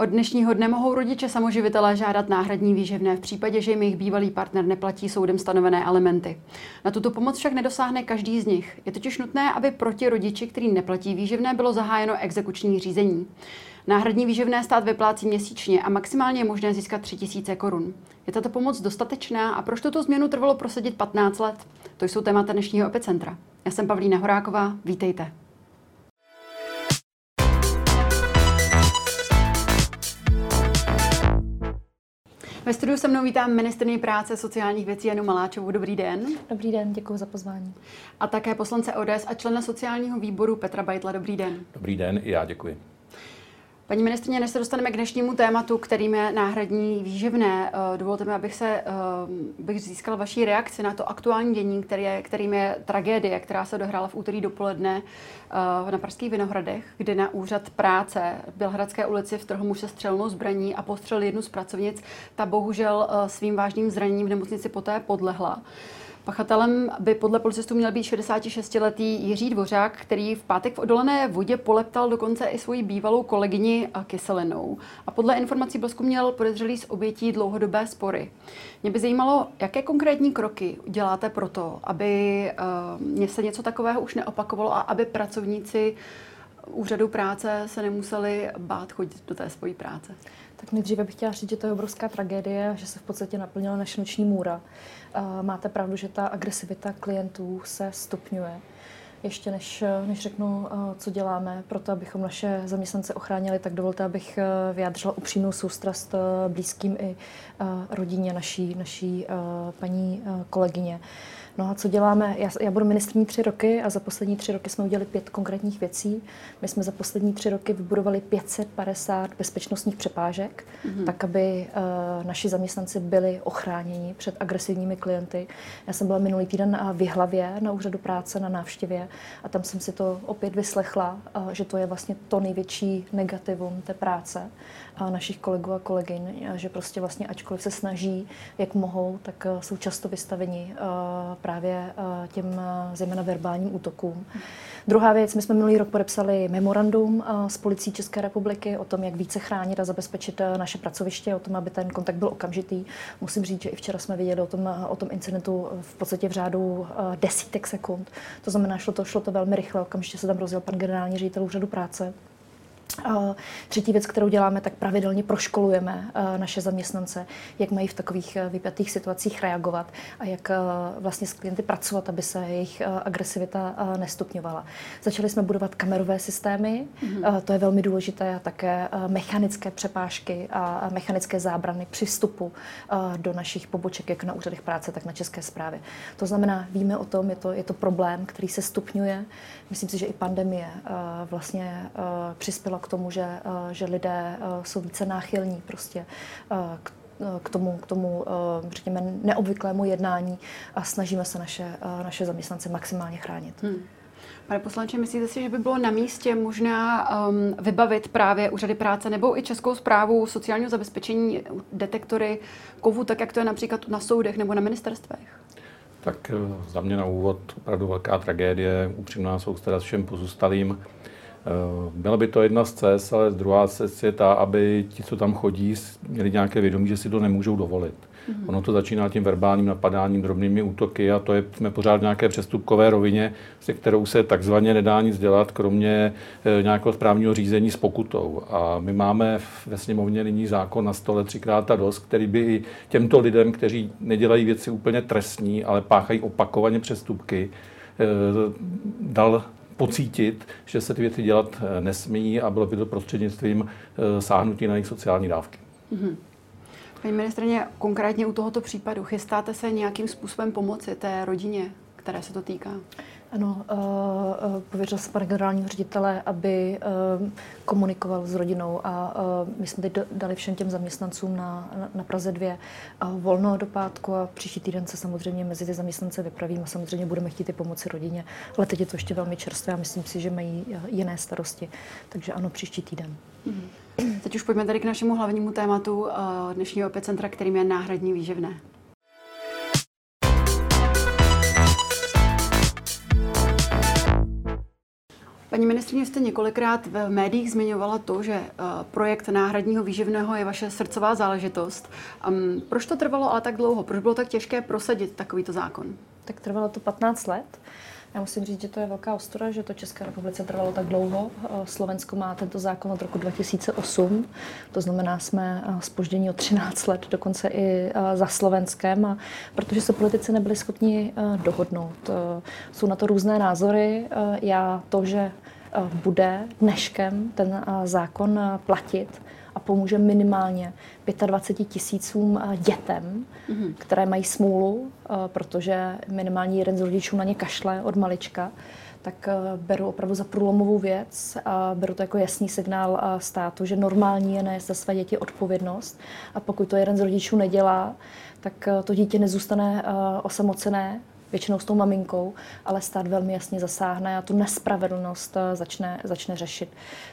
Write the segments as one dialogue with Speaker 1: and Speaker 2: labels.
Speaker 1: Od dnešního dne mohou rodiče samoživitelé žádat náhradní výživné v případě, že jim jejich bývalý partner neplatí soudem stanovené elementy. Na tuto pomoc však nedosáhne každý z nich. Je totiž nutné, aby proti rodiči, který neplatí výživné, bylo zahájeno exekuční řízení. Náhradní výživné stát vyplácí měsíčně a maximálně je možné získat 3000 korun. Je tato pomoc dostatečná a proč tuto změnu trvalo prosadit 15 let? To jsou témata dnešního epicentra. Já jsem Pavlína Horáková, vítejte. Ve studiu se mnou vítám ministrní práce sociálních věcí Janu Maláčovou. Dobrý den.
Speaker 2: Dobrý den, děkuji za pozvání.
Speaker 1: A také poslance ODS a člena sociálního výboru Petra Bajtla. Dobrý den.
Speaker 3: Dobrý den, i já děkuji.
Speaker 1: Paní ministrině, než se dostaneme k dnešnímu tématu, kterým je náhradní výživné, eh, dovolte mi, abych, se, eh, bych získal vaší reakci na to aktuální dění, který je, kterým je tragédie, která se dohrála v úterý dopoledne eh, na Pražských Vinohradech, kde na úřad práce v Bělhradské ulici v muž se střelnou zbraní a postřelil jednu z pracovnic. Ta bohužel svým vážným zraněním v nemocnici poté podlehla. Pachatelem by podle policistů měl být 66-letý Jiří Dvořák, který v pátek v odolené vodě poleptal dokonce i svoji bývalou kolegyni Kyselinou. A podle informací Blesku měl podezřelý z obětí dlouhodobé spory. Mě by zajímalo, jaké konkrétní kroky děláte pro to, aby uh, se něco takového už neopakovalo a aby pracovníci úřadu práce se nemuseli bát chodit do té svojí práce.
Speaker 2: Tak nejdříve bych chtěla říct, že to je obrovská tragédie, že se v podstatě naplnila naše noční můra. Máte pravdu, že ta agresivita klientů se stupňuje. Ještě než, než řeknu, co děláme pro to, abychom naše zaměstnance ochránili, tak dovolte, abych vyjádřila upřímnou soustrast blízkým i rodině naší, naší paní kolegyně. No a co děláme? Já, já budu ministrní tři roky a za poslední tři roky jsme udělali pět konkrétních věcí. My jsme za poslední tři roky vybudovali 550 bezpečnostních přepážek, mm-hmm. tak aby uh, naši zaměstnanci byli ochráněni před agresivními klienty. Já jsem byla minulý týden v Jihlavě na úřadu práce na návštěvě a tam jsem si to opět vyslechla, uh, že to je vlastně to největší negativum té práce uh, našich kolegů a kolegyň, že prostě vlastně ačkoliv se snaží, jak mohou, tak jsou často vystaveni právě eh, těm eh, zejména verbálním útokům. Druhá věc, my jsme minulý rok podepsali memorandum eh, s policií České republiky o tom, jak více chránit a zabezpečit naše pracoviště, o tom, aby ten kontakt byl okamžitý. Musím říct, že i včera jsme viděli o tom, o tom incidentu v podstatě v řádu desítek sekund. To znamená, šlo to, šlo to velmi rychle, okamžitě se tam rozjel pan generální ředitel úřadu práce Třetí věc, kterou děláme, tak pravidelně proškolujeme eh, naše zaměstnance, jak mají v takových eh, vypjatých situacích reagovat a jak eh, vlastně s klienty pracovat, aby se jejich agresivita nestupňovala. Začali jsme budovat kamerové systémy, mm-hmm. to je velmi důležité, a také mechanické přepážky a mechanické zábrany při vstupu do našich poboček, jak na úřadech práce, tak na České správě. To znamená, víme o tom, je to, je to problém, který se stupňuje. Myslím si, že i pandemie vlastně přispěla k tomu, že, eh, že lidé eh, jsou více náchylní prostě eh, k k tomu, k tomu, řekněme, neobvyklému jednání a snažíme se naše, naše zaměstnance maximálně chránit. Hmm.
Speaker 1: Pane poslanče, myslíte si, že by bylo na místě možná um, vybavit právě úřady práce nebo i Českou zprávu sociálního zabezpečení detektory kovu, tak jak to je například na soudech nebo na ministerstvech?
Speaker 3: Tak za mě na úvod opravdu velká tragédie, upřímná soustředět všem pozůstalým. Eh, byla by to jedna z cest, ale druhá cest je ta, aby ti, co tam chodí, měli nějaké vědomí, že si to nemůžou dovolit. Mm-hmm. Ono to začíná tím verbálním napadáním, drobnými útoky a to je, jsme pořád v nějaké přestupkové rovině, se kterou se takzvaně nedá nic dělat, kromě e, nějakého správního řízení s pokutou. A my máme ve sněmovně nyní zákon na stole třikrát a dost, který by i těmto lidem, kteří nedělají věci úplně trestní, ale páchají opakovaně přestupky, e, dal pocítit, že se ty věci dělat eh, nesmí a bylo by to prostřednictvím eh, sáhnutí na jejich sociální dávky. Mm-hmm.
Speaker 1: Paní ministrině, konkrétně u tohoto případu chystáte se nějakým způsobem pomoci té rodině, které se to týká?
Speaker 2: Ano, uh, pověřil jsem pana generálního ředitele, aby uh, komunikoval s rodinou a my jsme teď dali všem těm zaměstnancům na, na, Praze 2 uh, volno do pátku a příští týden se samozřejmě mezi ty zaměstnance vypravím a samozřejmě budeme chtít i pomoci rodině. Ale teď je to ještě velmi čerstvé a myslím si, že mají jiné starosti. Takže ano, příští týden.
Speaker 1: Mm-hmm. Teď už pojďme tady k našemu hlavnímu tématu dnešního epicentra, kterým je náhradní výživné. Paní ministrině, jste několikrát v médiích zmiňovala to, že uh, projekt náhradního výživného je vaše srdcová záležitost. Um, proč to trvalo ale tak dlouho? Proč bylo tak těžké prosadit takovýto zákon?
Speaker 2: Tak trvalo to 15 let. Já musím říct, že to je velká ostuda, že to České republice trvalo tak dlouho. Eh, Slovensko má tento zákon od roku 2008, to znamená, jsme spoždění o 13 let, dokonce i eh, za Slovenskem, a protože se politici nebyli schopni eh, dohodnout. Jsou na to různé názory. Já to, že bude dneškem ten zákon platit, a pomůže minimálně 25 tisícům eh, dětem, mm-hmm. které mají smůlu, eh, protože minimálně jeden z rodičů na ně kašle od malička, tak eh, beru opravdu za průlomovou věc a beru to jako jasný signál státu, že normální je nést za své děti odpovědnost a pokud to jeden z rodičů nedělá, tak to dítě nezůstane osamocené, většinou s tou maminkou, ale stát velmi jasně zasáhne a tu nespravedlnost eh, začne, začne řešit.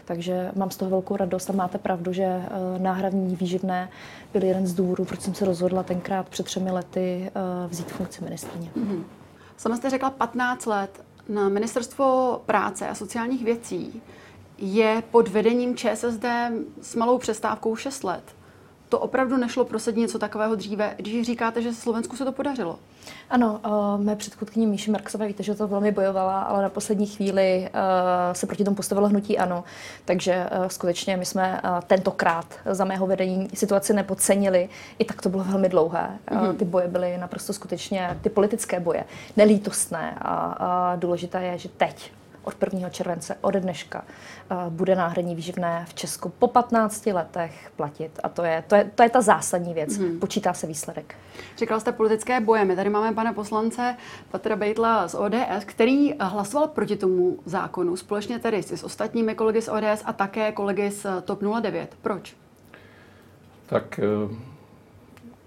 Speaker 2: Takže mám z toho velkou radost a máte pravdu, že eh, náhradní výživné byl jeden z důvodů, proč jsem se rozhodla tenkrát před třemi lety eh, vzít funkci ministrině. Mm-hmm.
Speaker 1: Sama jste řekla 15 let. Na ministerstvo práce a sociálních věcí je pod vedením ČSSD s malou přestávkou 6 let to opravdu nešlo prosadit něco takového dříve, když říkáte, že Slovensku se to podařilo?
Speaker 2: Ano, uh, mé předchůdkyně Míši Marksové, víte, že to velmi bojovala, ale na poslední chvíli uh, se proti tomu postavilo hnutí ano. Takže uh, skutečně my jsme uh, tentokrát za mého vedení situaci nepodcenili. I tak to bylo velmi dlouhé. Mm-hmm. Uh, ty boje byly naprosto skutečně, ty politické boje, nelítostné a, a důležité je, že teď od 1. července, ode dneška, eh, bude náhradní výživné v Česku po 15 letech platit. A to je, to je, to je ta zásadní věc. Hmm. Počítá se výsledek.
Speaker 1: Říkal jste politické boje. My tady máme pana poslance Petra Bejtla z ODS, který hlasoval proti tomu zákonu, společně tedy s ostatními kolegy z ODS a také kolegy z TOP 09. Proč?
Speaker 3: Tak eh,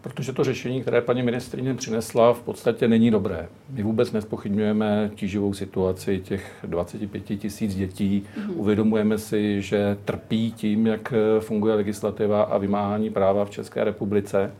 Speaker 3: protože to řešení, které paní ministrině přinesla, v podstatě není dobré. My vůbec nespochybňujeme tíživou situaci těch 25 tisíc dětí. Mm-hmm. Uvědomujeme si, že trpí tím, jak funguje legislativa a vymáhání práva v České republice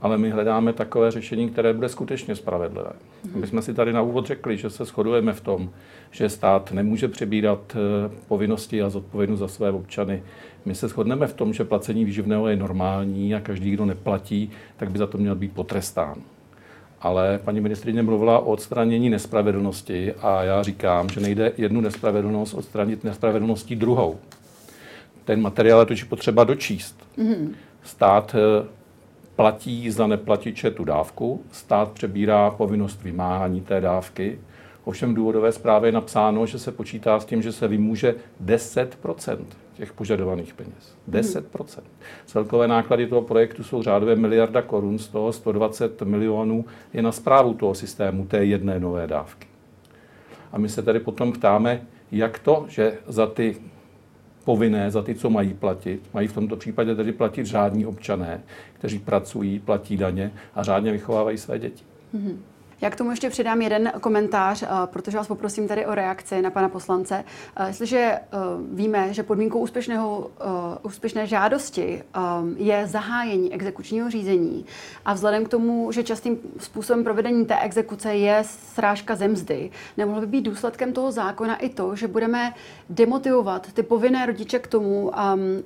Speaker 3: ale my hledáme takové řešení, které bude skutečně spravedlivé. Mm-hmm. My jsme si tady na úvod řekli, že se shodujeme v tom, že stát nemůže přebírat eh, povinnosti a zodpovědnost za své občany. My se shodneme v tom, že placení výživného je normální a každý, kdo neplatí, tak by za to měl být potrestán. Ale paní ministrině mluvila o odstranění nespravedlnosti a já říkám, že nejde jednu nespravedlnost odstranit nespravedlností druhou. Ten materiál je totiž potřeba dočíst. Mm-hmm. Stát eh, platí za neplatiče tu dávku, stát přebírá povinnost vymáhání té dávky. Ovšem v důvodové zprávě je napsáno, že se počítá s tím, že se vymůže 10 těch požadovaných peněz. 10% Celkové náklady toho projektu jsou řádově miliarda korun, z toho 120 milionů je na zprávu toho systému, té jedné nové dávky. A my se tady potom ptáme, jak to, že za ty povinné za ty, co mají platit. Mají v tomto případě tedy platit řádní občané, kteří pracují, platí daně a řádně vychovávají své děti. Mm-hmm.
Speaker 1: Já k tomu ještě přidám jeden komentář, eh, protože vás poprosím tady o reakci na pana poslance. Eh, jestliže eh, víme, že podmínkou úspěšného, úspěšné žádosti je zahájení exekučního řízení a vzhledem k tomu, že častým způsobem provedení té exekuce je srážka zemzdy, nemohlo by být důsledkem toho zákona i to, že budeme demotivovat ty povinné rodiče k tomu,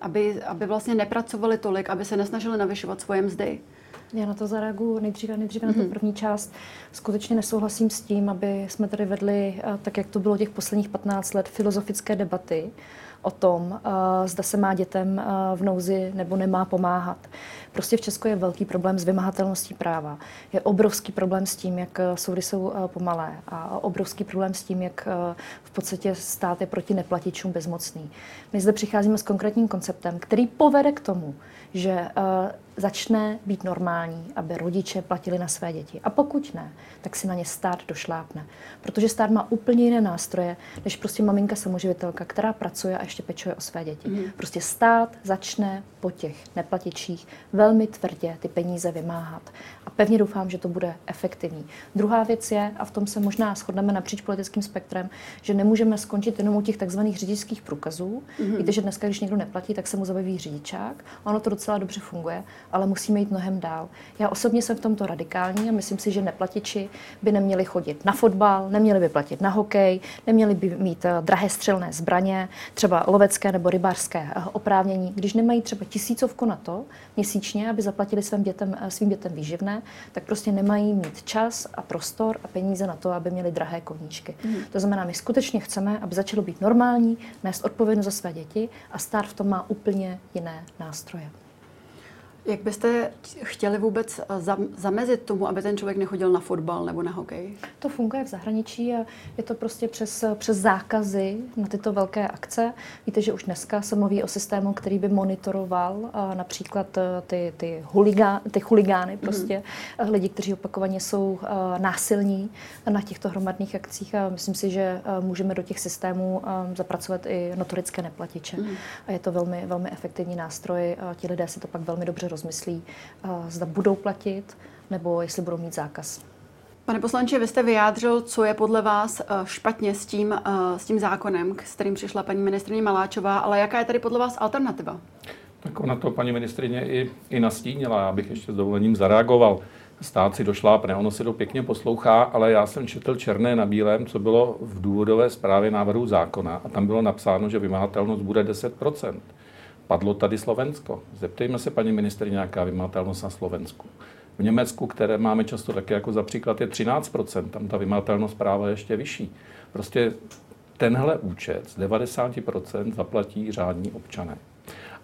Speaker 1: aby, aby vlastně nepracovali tolik, aby se nesnažili navyšovat svoje mzdy?
Speaker 2: Já na to zareaguju nejdříve, nejdříve mm-hmm. na tu mhm. první část. Skutečně nesouhlasím s tím, aby jsme tady vedli, eh, tak jak to bylo těch posledních 15 let, filozofické debaty o tom, eh, zda se má dětem eh, v nouzi nebo nemá pomáhat. Prostě v Česku je velký problém s vymahatelností práva. Je obrovský problém s tím, jak soudy jsou pomalé a obrovský problém s tím, jak v podstatě stát je proti neplatičům bezmocný. My zde přicházíme s konkrétním konceptem, který povede k tomu, že začne být normální, aby rodiče platili na své děti. A pokud ne, tak si na ně stát došlápne. Protože stát má úplně jiné nástroje, než prostě maminka samoživitelka, která pracuje a ještě pečuje o své děti. Mm. Prostě stát začne po těch neplatičích velmi tvrdě ty peníze vymáhat. A pevně doufám, že to bude efektivní. Druhá věc je, a v tom se možná shodneme napříč politickým spektrem, že nemůžeme skončit jenom u těch takzvaných řidičských průkazů. Mm. Víte, že dneska, když někdo neplatí, tak se mu zabaví řidičák. Ono to docela dobře funguje ale musíme jít mnohem dál. Já osobně jsem v tomto radikální a myslím si, že neplatiči by neměli chodit na fotbal, neměli by platit na hokej, neměli by mít eh, drahé střelné zbraně, třeba lovecké nebo rybářské eh, oprávnění. Když nemají třeba tisícovku na to měsíčně, aby zaplatili svým dětem, eh, svým dětem výživné, tak prostě nemají mít čas a prostor a peníze na to, aby měli drahé koníčky. Mm. To znamená, my skutečně chceme, aby začalo být normální, nést odpovědnost za své děti a stát v tom má úplně jiné nástroje.
Speaker 1: Jak byste chtěli vůbec eh, zamezit tomu, aby ten člověk nechodil na fotbal nebo na hokej?
Speaker 2: To funguje v zahraničí a je to prostě přes, přes zákazy na tyto velké akce. Víte, že už dneska se mluví o systému, který by monitoroval eh, například eh, ty, ty, huligá, ty chuligány, mhm. prostě mm. lidi, kteří opakovaně jsou násilní na těchto hromadných akcích a myslím si, že můžeme do těch systémů zapracovat i notorické neplatiče. Mm. A je to velmi, velmi efektivní nástroj. Ti lidé si to pak velmi dobře rozmyslí, zda budou platit nebo jestli budou mít zákaz.
Speaker 1: Pane poslanče, vy jste vyjádřil, co je podle vás eh, špatně s tím, eh, s tím zákonem, s kterým přišla paní ministrině Maláčová, ale jaká je tady podle vás alternativa?
Speaker 3: Tak ona to paní ministrině i, i nastínila, já bych ještě s dovolením zareagoval. Stát si došlápne, ono si to pěkně poslouchá, ale já jsem četl černé na bílém, co bylo v důvodové zprávě návrhu zákona a tam bylo napsáno, že vymahatelnost bude 10 Padlo tady Slovensko. Zeptejme se paní ministry nějaká vymahatelnost na Slovensku. V Německu, které máme často také jako za příklad, je 13%, tam ta vymahatelnost práva je ještě vyšší. Prostě tenhle účet z 90% zaplatí řádní občané.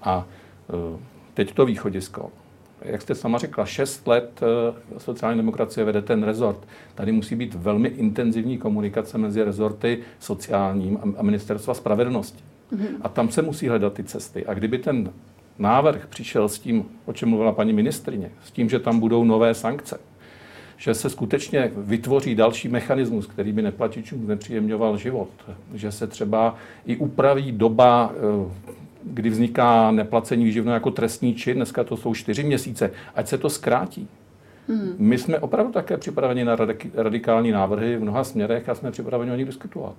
Speaker 3: A e, teď to východisko. Jak jste sama řekla, 6 let e, sociální demokracie vede ten rezort. Tady musí být velmi intenzivní komunikace mezi rezorty sociálním a ministerstva spravedlnosti. Mm-hmm. A tam se musí hledat ty cesty. A kdyby ten návrh přišel s tím, o čem mluvila paní ministrině, s tím, že tam budou nové sankce, že se skutečně vytvoří další mechanismus, který by neplatičům nepříjemňoval život, že se třeba i upraví doba, eh, kdy vzniká neplacení výživného jako trestní čin, dneska to jsou čtyři měsíce, ať se to zkrátí. Hmm. My jsme opravdu také připraveni na radikální návrhy v mnoha směrech a jsme připraveni o nich diskutovat.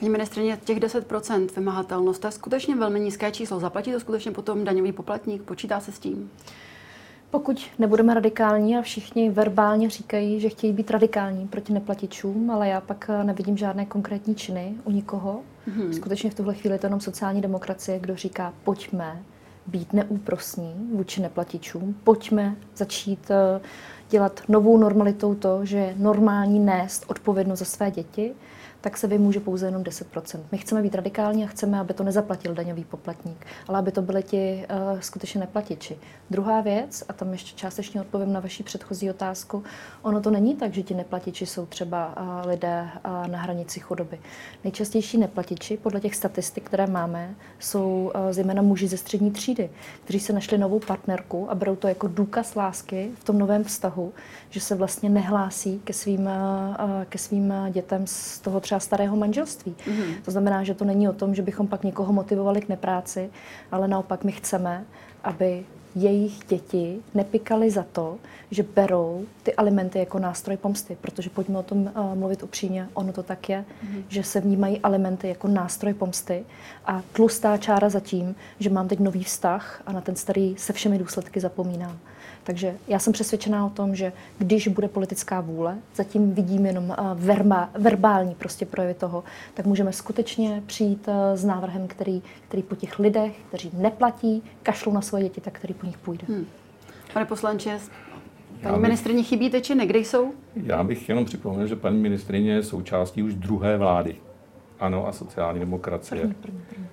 Speaker 1: Paní ministrině, těch 10% vymahatelnost, to je skutečně velmi nízké číslo. Zaplatí to skutečně potom daňový poplatník? Počítá se s tím?
Speaker 2: Pokud nebudeme radikální a všichni verbálně říkají, že chtějí být radikální proti neplatičům, ale já pak eh, nevidím žádné konkrétní činy u nikoho. Mm-hmm. Skutečně v tuhle chvíli je to jenom sociální demokracie, kdo říká, pojďme být neúprosní vůči neplatičům, pojďme začít eh, dělat novou normalitou to, že je normální nést odpovědnost za své děti tak se vymůže pouze jenom 10%. My chceme být radikální a chceme, aby to nezaplatil daňový poplatník, ale aby to byly ti uh, skutečně neplatiči. Druhá věc, a tam ještě částečně odpovím na vaši předchozí otázku, ono to není tak, že ti neplatiči jsou třeba uh, lidé uh, na hranici chudoby. Nejčastější neplatiči, podle těch statistik, které máme, jsou uh, zejména muži ze střední třídy, kteří se našli novou partnerku a berou to jako důkaz lásky v tom novém vztahu, že se vlastně nehlásí ke svým, uh, ke svým dětem z toho starého manželství. Mm-hmm. To znamená, že to není o tom, že bychom pak někoho motivovali k nepráci, ale naopak my chceme, aby jejich děti nepikali za to, že berou ty alimenty jako nástroj pomsty, protože pojďme o tom uh, mluvit upřímně, ono to tak je, mm-hmm. že se vnímají alimenty jako nástroj pomsty a tlustá čára za tím, že mám teď nový vztah a na ten starý se všemi důsledky zapomínám. Takže já jsem přesvědčená o tom, že když bude politická vůle, zatím vidím jenom eh, verba, verbální prostě projevy toho, tak můžeme skutečně přijít eh, s návrhem, který, který po těch lidech, kteří neplatí, kašlou na svoje děti, tak který po nich půjde. Hmm.
Speaker 1: Pane poslanče, paní bych, ministrině chybíte či ne? Kde jsou?
Speaker 3: Já bych jenom připomněl, že paní ministrině je součástí už druhé vlády. Ano, a sociální demokracie. První, první, první.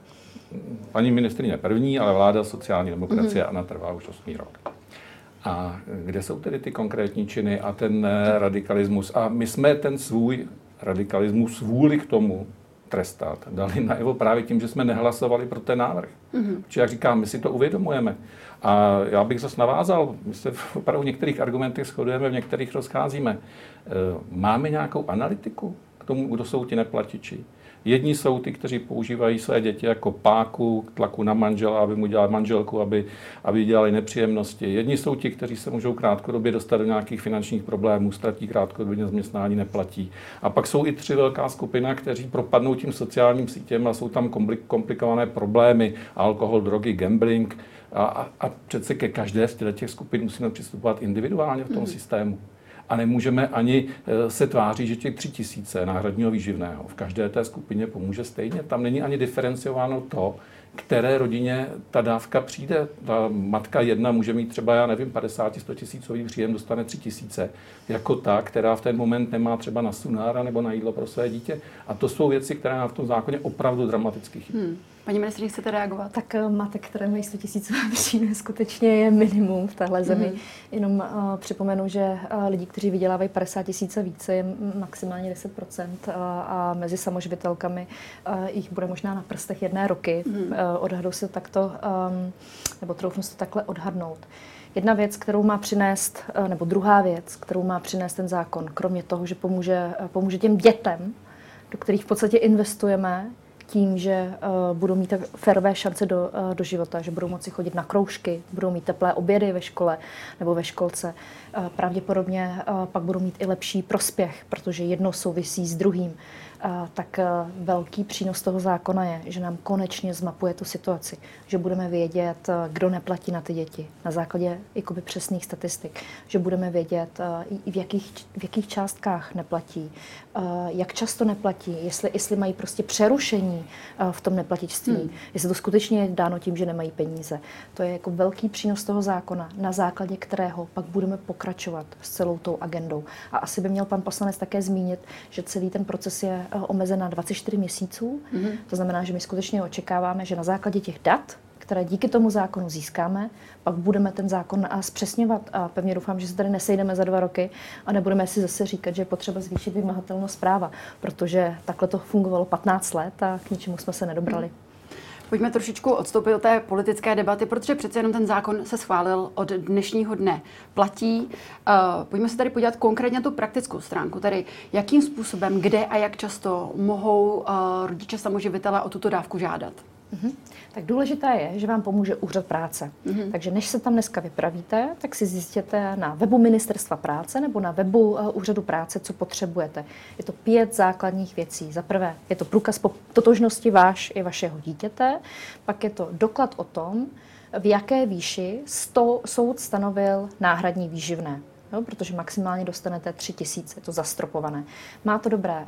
Speaker 3: Paní ministrině první, ale vláda sociální demokracie mm-hmm. a trvá už 8 rok. A kde jsou tedy ty konkrétní činy a ten eh, radikalismus? A my jsme ten svůj radikalismus vůli k tomu trestat dali najevo právě tím, že jsme nehlasovali pro ten návrh. Mm-hmm. Či jak říkám, my si to uvědomujeme. A já bych zase navázal, my se opravdu v některých argumentech shodujeme, v některých rozcházíme. Eh, máme nějakou analytiku k tomu, kdo jsou ti neplatiči? Jedni jsou ty, kteří používají své děti jako páku k tlaku na manžela, aby mu dělali manželku, aby, aby dělali nepříjemnosti. Jedni jsou ti, kteří se můžou krátkodobě dostat do nějakých finančních problémů, ztratí krátkodobě zaměstnání, neplatí. A pak jsou i tři velká skupina, kteří propadnou tím sociálním sítěm a jsou tam komplikované problémy, alkohol, drogy, gambling, A, a, a přece ke každé z těch skupin musíme přistupovat individuálně v tom mm. systému. A nemůžeme ani eh, se tvářit, že těch tři tisíce náhradního výživného v každé té skupině pomůže stejně. Tam není ani diferenciováno to, které rodině ta dávka přijde. Ta matka jedna může mít třeba, já nevím, 50-100 tisícový příjem, dostane 3 tisíce, jako ta, která v ten moment nemá třeba na sunára nebo na jídlo pro své dítě. A to jsou věci, které nám v tom zákoně opravdu dramaticky chybí. Hmm.
Speaker 1: Paní ministrině, chcete reagovat?
Speaker 2: Tak eh, matek, které mají 100 tisícové příjmy, skutečně je minimum v téhle zemi. Mm. Jenom uh, připomenu, že uh, lidi, kteří vydělávají 50 tisíce více, je maximálně 10%, uh, a mezi samoživitelkami uh, jich bude možná na prstech jedné roky. Mm. Uh, odhadou se takto, um, nebo troufnu se to takhle odhadnout. Jedna věc, kterou má přinést, nebo druhá věc, kterou má přinést ten zákon, kromě toho, že pomůže, pomůže těm dětem, do kterých v podstatě investujeme, tím, že uh, budou mít férové šance do, uh, do života, že budou moci chodit na kroužky, budou mít teplé obědy ve škole nebo ve školce. Uh, pravděpodobně uh, pak budou mít i lepší prospěch, protože jedno souvisí s druhým tak velký přínos toho zákona je, že nám konečně zmapuje tu situaci, že budeme vědět, kdo neplatí na ty děti na základě jakoby přesných statistik, že budeme vědět, v jakých, v jakých částkách neplatí, jak často neplatí, jestli, jestli mají prostě přerušení v tom neplatičství, hmm. jestli to skutečně je dáno tím, že nemají peníze. To je jako velký přínos toho zákona, na základě kterého pak budeme pokračovat s celou tou agendou. A asi by měl pan poslanec také zmínit, že celý ten proces je omezen na 24 měsíců. Mm-hmm. To znamená, že my skutečně očekáváme, že na základě těch dat, které díky tomu zákonu získáme, pak budeme ten zákon zpřesňovat a pevně doufám, že se tady nesejdeme za dva roky a nebudeme si zase říkat, že je potřeba zvýšit vymahatelnost práva, protože takhle to fungovalo 15 let a k ničemu jsme se nedobrali. Mm.
Speaker 1: Pojďme trošičku odstoupit od té politické debaty, protože přece jenom ten zákon se schválil od dnešního dne. Platí. Uh, pojďme se tady podívat konkrétně na tu praktickou stránku, tedy jakým způsobem, kde a jak často mohou uh, rodiče samoživitele o tuto dávku žádat.
Speaker 2: Mm-hmm. Tak důležité je, že vám pomůže úřad práce. Mm-hmm. Takže než se tam dneska vypravíte, tak si zjistěte na webu Ministerstva práce nebo na webu uh, úřadu práce, co potřebujete. Je to pět základních věcí. Za prvé je to průkaz po totožnosti váš i vašeho dítěte, pak je to doklad o tom, v jaké výši sto, soud stanovil náhradní výživné jo, protože maximálně dostanete 3 tisíce, je to zastropované. Má to, dobré,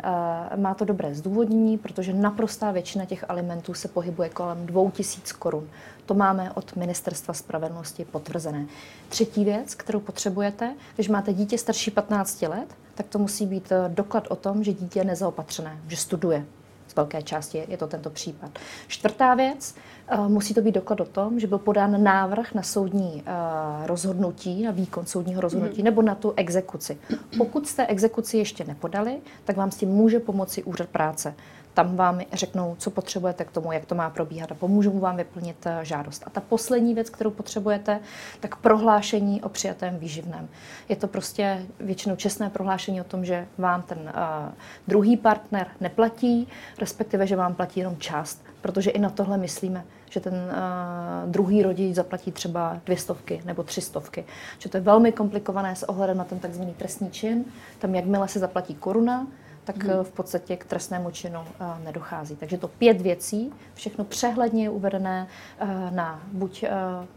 Speaker 2: uh, má to dobré zdůvodnění, protože naprostá většina těch alimentů se pohybuje kolem 2 tisíc korun. To máme od Ministerstva spravedlnosti potvrzené. Třetí věc, kterou potřebujete, když máte dítě starší 15 let, tak to musí být eh, doklad o tom, že dítě je nezaopatřené, že studuje. Z velké části je to tento případ. Čtvrtá věc, eh, musí to být doklad o tom, že byl podán návrh na soudní eh, rozhodnutí, na výkon soudního rozhodnutí, mm. nebo na tu exekuci. Pokud jste exekuci ještě nepodali, tak vám s tím může pomoci úřad práce. Tam vám řeknou, co potřebujete k tomu, jak to má probíhat a pomůžou vám vyplnit eh, žádost. A ta poslední věc, kterou potřebujete, tak prohlášení o přijatém výživném. Je to prostě většinou čestné prohlášení o tom, že vám ten uh, druhý partner neplatí, respektive, že vám platí jenom část, protože i na tohle myslíme že ten uh, druhý rodič zaplatí třeba dvě stovky nebo tři stovky. Že to je velmi komplikované s ohledem na ten takzvaný trestní čin. Tam jakmile se zaplatí koruna, tak hmm. v podstatě k trestnému činu uh, nedochází. Takže to pět věcí, všechno přehledně je uvedené uh, na buď uh,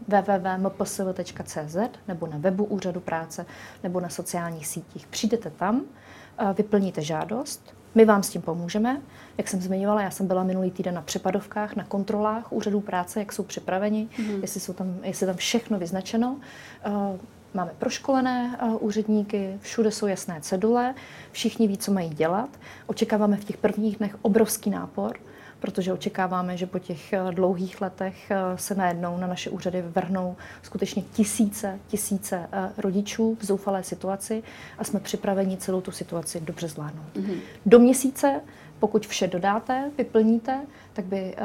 Speaker 2: www.mpsv.cz nebo na webu Úřadu práce nebo na sociálních sítích. Přijdete tam, uh, vyplníte žádost, my vám s tím pomůžeme. Jak jsem zmiňovala, já jsem byla minulý týden na přepadovkách, na kontrolách úřadů práce, jak jsou připraveni, mm-hmm. jestli, jsou tam, jestli tam všechno vyznačeno. Máme proškolené uh, úředníky, všude jsou jasné cedule, všichni ví, co mají dělat. Očekáváme v těch prvních dnech obrovský nápor, protože očekáváme, že po těch uh, dlouhých letech uh, se najednou na naše úřady vrhnou skutečně tisíce, tisíce rodičů v zoufalé situaci a jsme připraveni celou tu situaci dobře zvládnout. Mm-hmm. Do měsíce pokud vše dodáte, vyplníte, tak by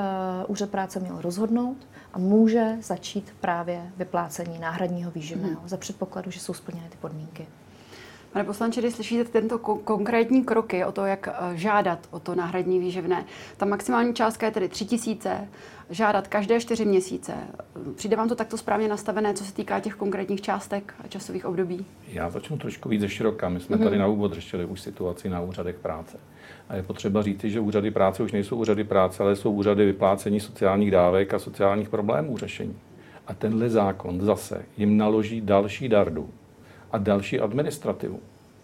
Speaker 2: úřad práce měl rozhodnout a může začít právě vyplácení náhradního výživného hmm. za předpokladu, že jsou splněny ty podmínky.
Speaker 1: Pane poslanče, když slyšíte tento ko- konkrétní kroky o to, jak uh, žádat o to náhradní výživné, ta maximální částka je tedy 3 tisíce, žádat každé čtyři měsíce. Přijde vám to takto správně nastavené, co se týká těch konkrétních částek a časových období?
Speaker 3: Já začnu trošku víc ze široka. My jsme mm-hmm. tady na úvod řešili už situaci na úřadech práce. A je potřeba říct, že úřady práce už nejsou úřady práce, ale jsou úřady vyplácení sociálních dávek a sociálních problémů řešení. A tenhle zákon zase jim naloží další dardu a další administrativu.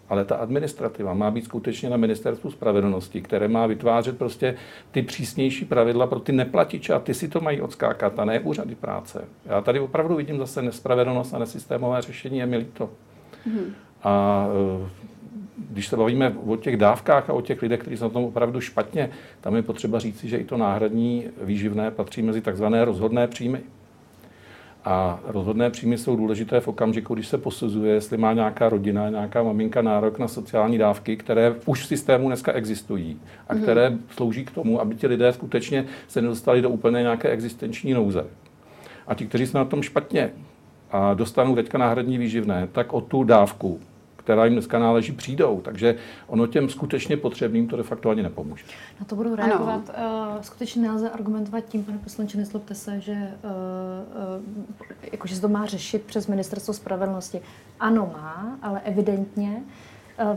Speaker 3: Ale ta administrativa má být skutečně na ministerstvu spravedlnosti, které má vytvářet prostě ty přísnější pravidla pro ty neplatiče a ty si to mají odskákat a ne úřady práce. Já tady opravdu vidím zase nespravedlnost a nesystémové řešení, je mi líto. Mm-hmm. A když se bavíme o těch dávkách a o těch lidech, kteří jsou na tom opravdu špatně, tam je potřeba říci, že i to náhradní výživné patří mezi takzvané rozhodné příjmy. A rozhodné příjmy jsou důležité v okamžiku, když se posuzuje, jestli má nějaká rodina, nějaká maminka nárok na sociální dávky, které už v systému dneska existují a mm-hmm. které slouží k tomu, aby ti lidé skutečně se nedostali do úplně nějaké existenční nouze. A ti, kteří jsou na tom špatně a dostanou teďka náhradní výživné, tak o tu dávku která jim dneska náleží, přijdou. Takže ono těm skutečně potřebným to de facto ani nepomůže.
Speaker 2: Na to budu reagovat. Ano. Eh, skutečně nelze argumentovat tím, pane poslanče, neslobte se, že, uh, uh, jako, že se to má řešit přes ministerstvo spravedlnosti. Ano, má, ale evidentně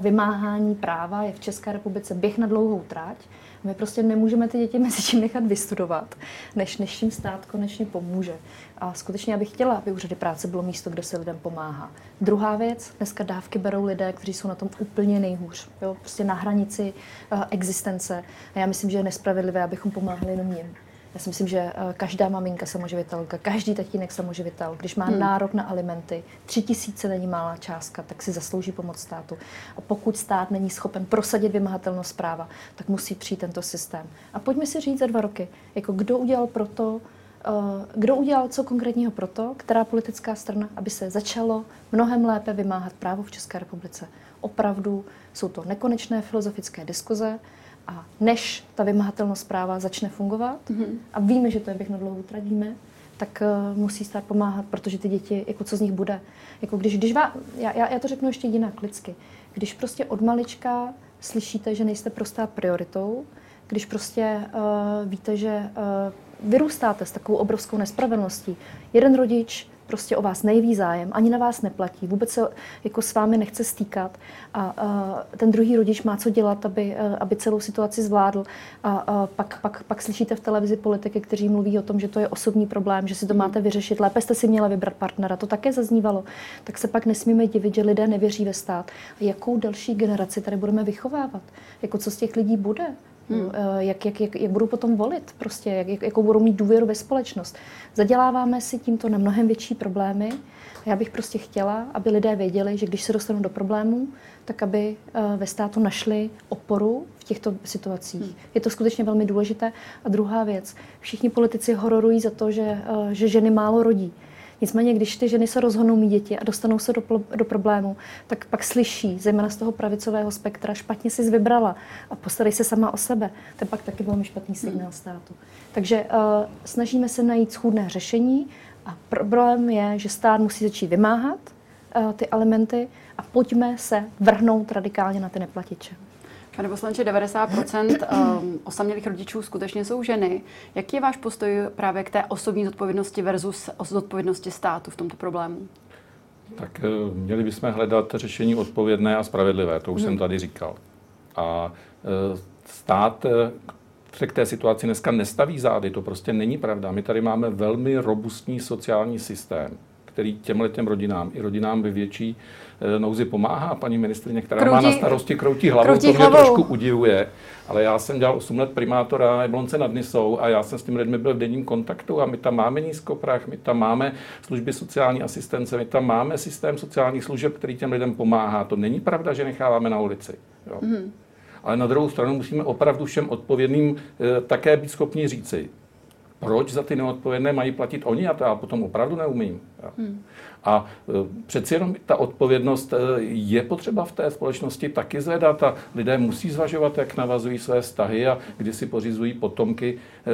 Speaker 2: vymáhání práva je v České republice běh na dlouhou trať. My prostě nemůžeme ty děti mezi tím nechat vystudovat, než, než jim stát konečně pomůže. A skutečně já bych chtěla, aby úřady práce bylo místo, kde se lidem pomáhá. Druhá věc, dneska dávky berou lidé, kteří jsou na tom úplně nejhůř. Jo? Prostě na hranici uh, existence. A já myslím, že je nespravedlivé, abychom pomáhali jenom jim. Já si myslím, že eh, každá maminka samoživitelka, každý tatínek samoživitel, když má hmm. nárok na alimenty, tři tisíce není malá částka, tak si zaslouží pomoc státu. A pokud stát není schopen prosadit vymahatelnost práva, tak musí přijít tento systém. A pojďme si říct za dva roky, jako kdo udělal proto, eh, kdo udělal co konkrétního proto, která politická strana, aby se začalo mnohem lépe vymáhat právo v České republice. Opravdu jsou to nekonečné filozofické diskuze, a než ta vymahatelnost práva začne fungovat, mm-hmm. a víme, že to je běh na dlouhou tradime, tak uh, musí stát pomáhat, protože ty děti, jako co z nich bude. Jako když, když vá, já, já to řeknu ještě jinak lidsky. Když prostě od malička slyšíte, že nejste prostá prioritou, když prostě uh, víte, že uh, vyrůstáte s takovou obrovskou nespravedlností. Jeden rodič prostě o vás nejví zájem, ani na vás neplatí, vůbec se jako s vámi nechce stýkat a, a ten druhý rodič má co dělat, aby, aby celou situaci zvládl a, a pak, pak, pak slyšíte v televizi politiky, kteří mluví o tom, že to je osobní problém, že si to hmm. máte vyřešit, lépe jste si měla vybrat partnera, to také zaznívalo, tak se pak nesmíme divit, že lidé nevěří ve stát. A jakou další generaci tady budeme vychovávat? Jako co z těch lidí bude? Hmm. Eh, jak, jak, jak, jak budou potom volit, prostě, jak, jak, jakou budou mít důvěru ve společnost. Zaděláváme si tímto na mnohem větší problémy. A já bych prostě chtěla, aby lidé věděli, že když se dostanou do problémů, tak aby uh, ve státu našli oporu v těchto situacích. Hmm. Je to skutečně velmi důležité. A druhá věc, všichni politici hororují za to, že, uh, že ženy málo rodí. Nicméně, když ty ženy se rozhodnou mít děti a dostanou se do, do problému, tak pak slyší, zejména z toho pravicového spektra, špatně si vybrala a postarej se sama o sebe. To je pak taky velmi špatný signál státu. Takže uh, snažíme se najít schůdné řešení a problém je, že stát musí začít vymáhat uh, ty alimenty a pojďme se vrhnout radikálně na ty neplatiče.
Speaker 1: Pane poslanče, 90% um, osamělých rodičů skutečně jsou ženy. Jaký je váš postoj právě k té osobní zodpovědnosti versus zodpovědnosti státu v tomto problému?
Speaker 3: Tak eh, měli bychom hledat řešení odpovědné a spravedlivé, to už hmm. jsem tady říkal. A eh, stát eh, se k té situaci dneska nestaví zády, to prostě není pravda. My tady máme velmi robustní sociální systém, který těmhle těm rodinám i rodinám ve větší Eh, nouzi pomáhá paní ministrině, která kroutí, má na starosti kroutí hlavou, kroutí to mě hlavou. trošku udivuje. Ale já jsem dělal 8 let primátora Jablonce nad Nisou a já jsem s těmi lidmi byl v denním kontaktu a my tam máme nízkoprach, my tam máme služby sociální asistence, my tam máme systém sociálních služeb, který těm lidem pomáhá. To není pravda, že necháváme na ulici. Jo. Mm. Ale na druhou stranu musíme opravdu všem odpovědným e, také být schopni říci, proč za ty neodpovědné mají platit oni a to já potom opravdu neumím. Hmm. A e, přeci jenom ta odpovědnost e, je potřeba v té společnosti taky zvedat a lidé musí zvažovat, jak navazují své vztahy a kdy si pořizují potomky. E,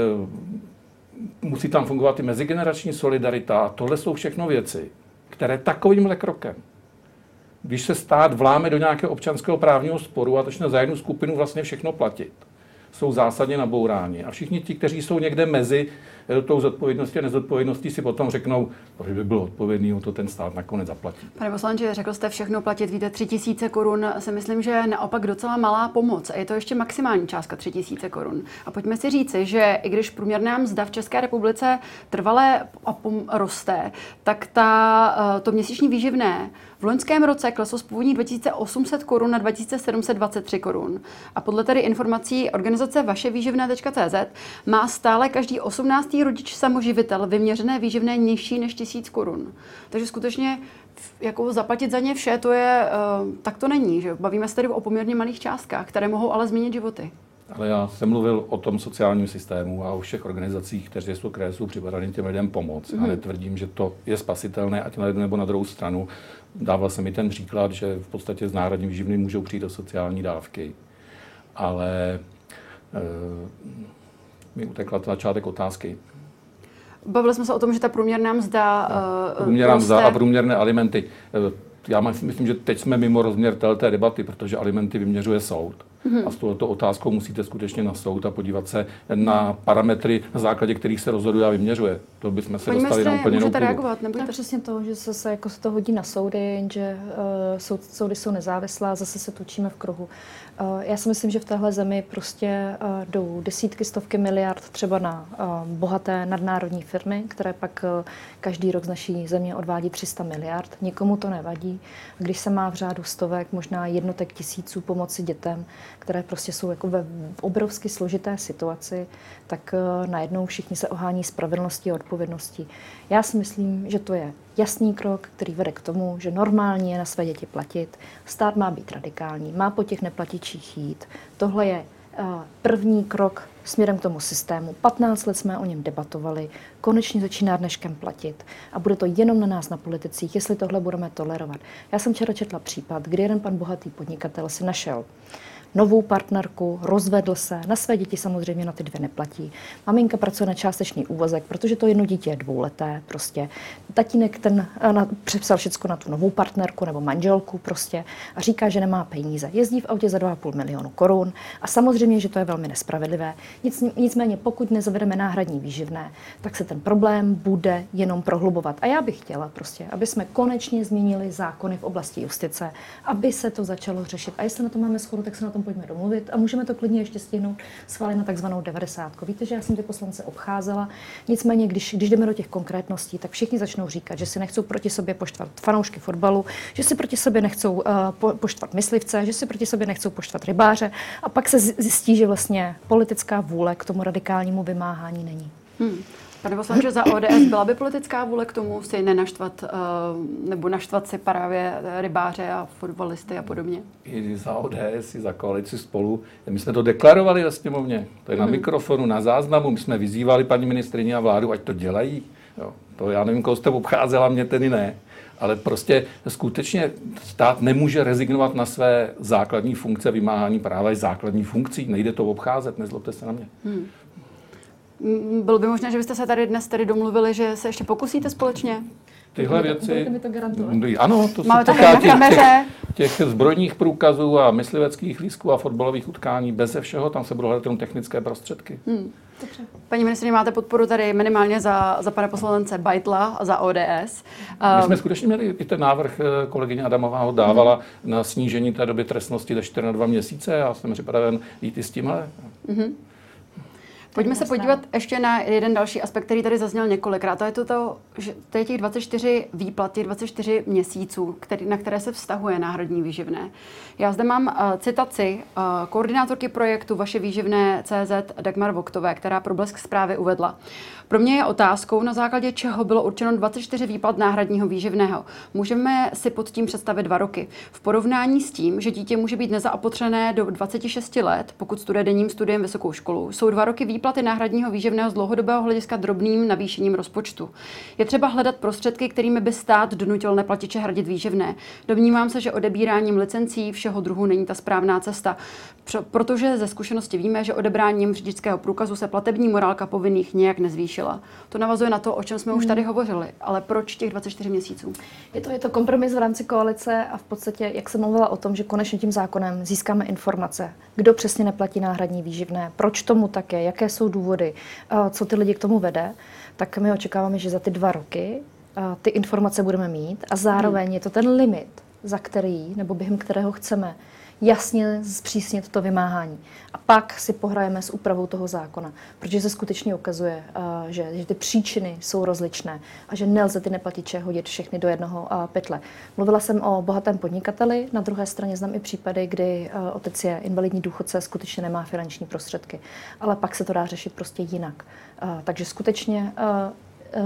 Speaker 3: musí tam fungovat i mezigenerační solidarita a tohle jsou všechno věci, které takovýmhle krokem když se stát vláme do nějakého občanského právního sporu a začne za jednu skupinu vlastně všechno platit, jsou zásadně nabouráni. A všichni ti, kteří jsou někde mezi eh, tou zodpovědností a nezodpovědností, si potom řeknou, že by byl odpovědný, to ten stát nakonec zaplatí.
Speaker 1: Pane poslanče, řekl jste všechno platit, víte, 3 tisíce korun si myslím, že naopak docela malá pomoc. A je to ještě maximální částka 3 tisíce korun. A pojďme si říci, že i když průměrná mzda v České republice trvale roste, tak ta, eh, to měsíční výživné v loňském roce kleslo z původních 2800 korun na 2723 korun. A podle tedy informací organizace vaševýživné.cz má stále každý 18. rodič samoživitel vyměřené výživné nižší než 1000 korun. Takže skutečně jako zaplatit za ně vše, to je, uh, tak to není. Že? Bavíme se tedy o poměrně malých částkách, které mohou ale změnit životy.
Speaker 3: Ale já jsem mluvil o tom sociálním systému a o všech organizacích, které jsou, které jsou připraveny těm lidem pomoct. Mm. A netvrdím, že to je spasitelné, ať na jednu nebo na druhou stranu. Dával jsem mi ten příklad, že v podstatě z náhradní výživny můžou přijít do sociální dávky. Ale e, mi utekla to začátek otázky.
Speaker 1: Bavili jsme se o tom, že ta průměrná mzda.
Speaker 3: No, průměrná mzda a průměrné alimenty. Eh, já myslím, že teď jsme mimo rozměr té debaty, protože alimenty vyměřuje soud. Mm-hmm. A s touto otázkou musíte skutečně na soud a podívat se na parametry, na základě kterých se rozhoduje a vyměřuje. To bychom se Paní dostali na úplně
Speaker 1: můžete reagovat, nebojte.
Speaker 2: Přesně to, že se, se jako se to hodí na soudy, že uh, soud, soudy jsou nezávislá, zase se točíme v kruhu. Uh, já si myslím, že v téhle zemi prostě uh, jdou desítky, stovky miliard třeba na uh, bohaté nadnárodní firmy, které pak uh, každý rok z naší země odvádí 300 miliard. Nikomu to nevadí. Když se má v řádu stovek, možná jednotek tisíců pomoci dětem, které prostě jsou jako ve obrovsky složité situaci, tak uh, najednou všichni se ohání spravedlností a odpovědností. Já si myslím, že to je jasný krok, který vede k tomu, že normálně je na své děti platit. Stát má být radikální, má po těch neplatičích jít. Tohle je uh, první krok směrem k tomu systému. 15 let jsme o něm debatovali, konečně začíná dneškem platit a bude to jenom na nás, na politicích, jestli tohle budeme tolerovat. Já jsem včera četla případ, kdy jeden pan bohatý podnikatel si našel novou partnerku, rozvedl se, na své děti samozřejmě na ty dvě neplatí. Maminka pracuje na částečný úvazek, protože to jedno dítě je dvouleté prostě. Tatínek ten eh, na, přepsal všechno na tu novou partnerku nebo manželku prostě a říká, že nemá peníze. Jezdí v autě za 2,5 milionu korun a samozřejmě, že to je velmi nespravedlivé. Nic, nicméně, pokud nezavedeme náhradní výživné, tak se ten problém bude jenom prohlubovat. A já bych chtěla prostě, aby jsme konečně změnili zákony v oblasti justice, aby se to začalo řešit. A jestli na to máme schodu, tak se na tom pojďme domluvit a můžeme to klidně ještě stihnout schválit na takzvanou 90. Víte, že já jsem ty poslance obcházela, nicméně, když, když jdeme do těch konkrétností, tak všichni začnou říkat, že si nechcou proti sobě poštvat fanoušky fotbalu, že si proti sobě nechcou uh, po, poštvat myslivce, že si proti sobě nechcou poštvat rybáře a pak se zjistí, že vlastně politická vůle k tomu radikálnímu vymáhání není. Hmm.
Speaker 1: Pane poslanče, za ODS byla by politická vůle k tomu si nenaštvat uh, nebo naštvat si právě rybáře a fotbalisty a podobně?
Speaker 3: I za ODS, i za koalici spolu. My jsme to deklarovali ve sněmovně. To je na mm. mikrofonu, na záznamu. My jsme vyzývali paní ministrině a vládu, ať to dělají. Jo. To já nevím, koho jste obcházela, mě tedy ne. Ale prostě skutečně stát nemůže rezignovat na své základní funkce vymáhání práva i základní funkcí. Nejde to obcházet, nezlobte se na mě. Hmm.
Speaker 1: Bylo by možné, že byste se tady dnes tady domluvili, že se ještě pokusíte společně?
Speaker 3: Tyhle věci...
Speaker 2: mi to garantovat?
Speaker 3: Ano, to Máme se týká těch, těch, těch zbrojních průkazů a mysliveckých lístků a fotbalových utkání. Bez všeho tam se budou hledat jenom technické prostředky. Hmm.
Speaker 1: Dobře. Paní ministrině, máte podporu tady minimálně za, za pana poslance Bajtla a za ODS.
Speaker 3: My jsme skutečně měli i ten návrh, eh, kolegyně Adamová ho dávala mm. na snížení té doby trestnosti ze 4 na 2 měsíce. Já jsem připraven jít i s tímhle. Mm-hmm.
Speaker 1: Pojďme se podívat ještě na jeden další aspekt, který tady zazněl několikrát. To je to, to že to je těch 24 výplaty, 24 měsíců, který, na které se vztahuje náhradní výživné. Já zde mám uh, citaci uh, koordinátorky projektu Vaše výživné CZ Dagmar Voktové, která pro Blesk zprávy uvedla. Pro mě je otázkou, na základě čeho bylo určeno 24 výplat náhradního výživného. Můžeme si pod tím představit dva roky. V porovnání s tím, že dítě může být nezaopotřené do 26 let, pokud studuje denním studiem vysokou školu, jsou dva roky výplat výplaty náhradního výživného z dlouhodobého hlediska drobným navýšením rozpočtu. Je třeba hledat prostředky, kterými by stát donutil neplatiče hradit výživné. Domnívám se, že odebíráním licencí všeho druhu není ta správná cesta, protože ze zkušenosti víme, že odebráním řidičského průkazu se platební morálka povinných nějak nezvýšila. To navazuje na to, o čem jsme hmm. už tady hovořili. Ale proč těch 24 měsíců?
Speaker 2: Je to, je to kompromis v rámci koalice a v podstatě, jak jsem mluvila o tom, že konečně tím zákonem získáme informace, kdo přesně neplatí náhradní výživné, proč tomu také, jaké jsou důvody, co ty lidi k tomu vede, tak my očekáváme, že za ty dva roky ty informace budeme mít a zároveň je to ten limit, za který nebo během kterého chceme jasně zpřísnit to vymáhání. A pak si pohrajeme s úpravou toho zákona, protože se skutečně ukazuje, že, že ty příčiny jsou rozličné a že nelze ty neplatiče hodit všechny do jednoho pytle. Mluvila jsem o bohatém podnikateli, na druhé straně znám i případy, kdy otec je invalidní důchodce, skutečně nemá finanční prostředky, ale pak se to dá řešit prostě jinak. Takže skutečně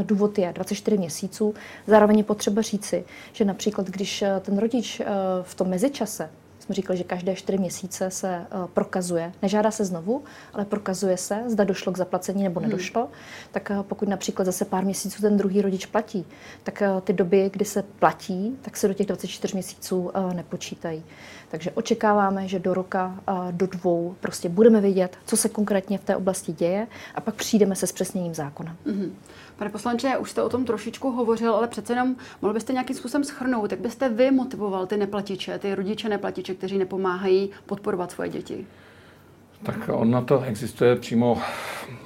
Speaker 2: důvod je 24 měsíců. Zároveň je potřeba říci, že například, když ten rodič v tom mezičase jsme říkali, že každé čtyři měsíce se uh, prokazuje, nežádá se znovu, ale prokazuje se, zda došlo k zaplacení nebo hmm. nedošlo. Hmm. Tak uh, pokud například zase pár měsíců ten druhý rodič platí, tak uh, ty doby, kdy se platí, tak se do těch 24 měsíců nepočítají. Takže očekáváme, že do roka, do dvou prostě budeme vědět, co se konkrétně v té oblasti děje a pak přijdeme se zpřesněním zákona. Mm-hmm.
Speaker 1: Pane poslanče, už jste o tom trošičku hovořil, ale přece jenom mohl byste nějakým způsobem schrnout, jak byste vy motivoval ty neplatiče, ty rodiče neplatiče, kteří nepomáhají podporovat svoje děti?
Speaker 3: Tak on na to existuje přímo,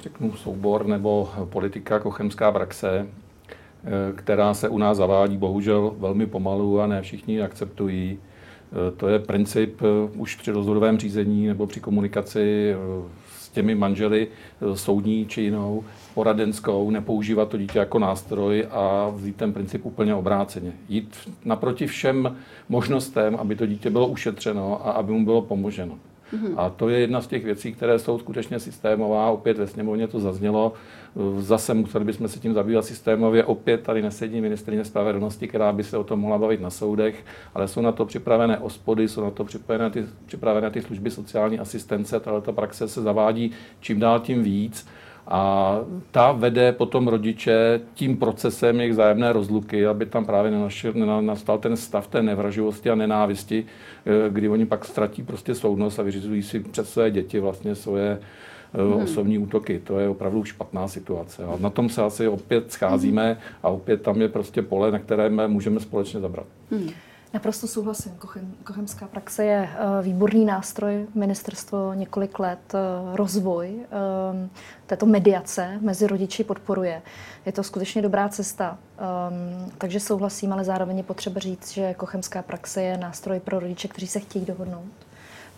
Speaker 3: řeknu, soubor nebo politika kochemská praxe, eh, která se u nás zavádí bohužel velmi pomalu a ne všichni akceptují. Eh, to je princip eh, už při rozhodovém řízení nebo při komunikaci těmi manželi soudní či jinou, poradenskou, nepoužívat to dítě jako nástroj a vzít ten princip úplně obráceně. Jít naproti všem možnostem, aby to dítě bylo ušetřeno a aby mu bylo pomoženo. Mm-hmm. A to je jedna z těch věcí, které jsou skutečně systémová. Opět ve sněmovně to zaznělo. Zase museli bychom se tím zabývat systémově. Opět tady nesedí ministrině spravedlnosti, která by se o tom mohla bavit na soudech, ale jsou na to připravené ospody, jsou na to připravené ty, připravené ty služby sociální asistence. Tato praxe se zavádí čím dál tím víc. A ta vede potom rodiče tím procesem jejich zájemné rozluky, aby tam právě nenašel, nastal ten stav té nevraživosti a nenávisti, eh, kdy oni pak ztratí prostě soudnost a vyřizují si před své děti vlastně svoje hmm. osobní útoky. To je opravdu špatná situace. A na tom se asi opět scházíme a opět tam je prostě pole, na kterém můžeme společně zabrat. Hmm.
Speaker 2: Naprosto souhlasím. Kochem, kochemská praxe je uh, výborný nástroj. Ministerstvo několik let uh, rozvoj um, této mediace mezi rodiči podporuje. Je to skutečně dobrá cesta. Um, takže souhlasím, ale zároveň je potřeba říct, že kochemská praxe je nástroj pro rodiče, kteří se chtějí dohodnout.